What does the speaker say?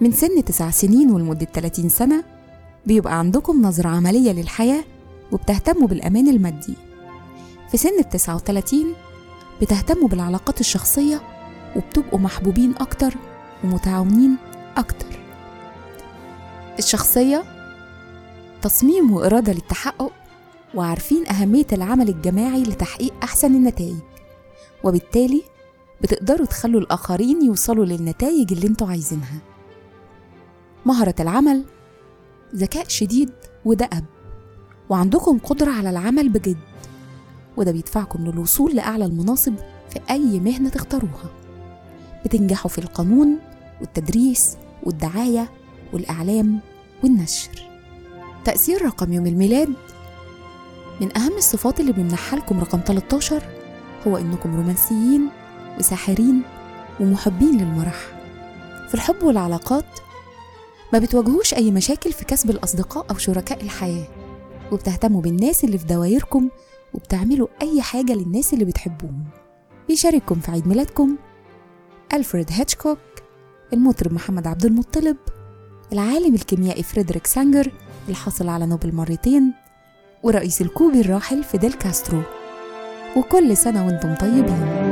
من سن تسع سنين ولمدة 30 سنة بيبقى عندكم نظرة عملية للحياة وبتهتموا بالأمان المادي. في سن التسعة وتلاتين بتهتموا بالعلاقات الشخصية وبتبقوا محبوبين أكتر ومتعاونين أكتر. الشخصية تصميم وإرادة للتحقق وعارفين أهمية العمل الجماعي لتحقيق أحسن النتائج وبالتالي بتقدروا تخلوا الآخرين يوصلوا للنتائج اللي أنتوا عايزينها. مهرة العمل ذكاء شديد ودأب وعندكم قدرة على العمل بجد. وده بيدفعكم للوصول لأعلى المناصب في أي مهنة تختاروها. بتنجحوا في القانون والتدريس والدعاية والإعلام والنشر. تأثير رقم يوم الميلاد من أهم الصفات اللي بيمنحها لكم رقم 13 هو إنكم رومانسيين وساحرين ومحبين للمرح. في الحب والعلاقات ما بتواجهوش أي مشاكل في كسب الأصدقاء أو شركاء الحياة. وبتهتموا بالناس اللي في دوايركم وبتعملوا أي حاجة للناس اللي بتحبوهم. بيشارككم في عيد ميلادكم ألفريد هيتشكوك المطرب محمد عبد المطلب العالم الكيميائي فريدريك سانجر الحاصل على نوبل مرتين والرئيس الكوبي الراحل فيديل كاسترو. وكل سنة وأنتم طيبين.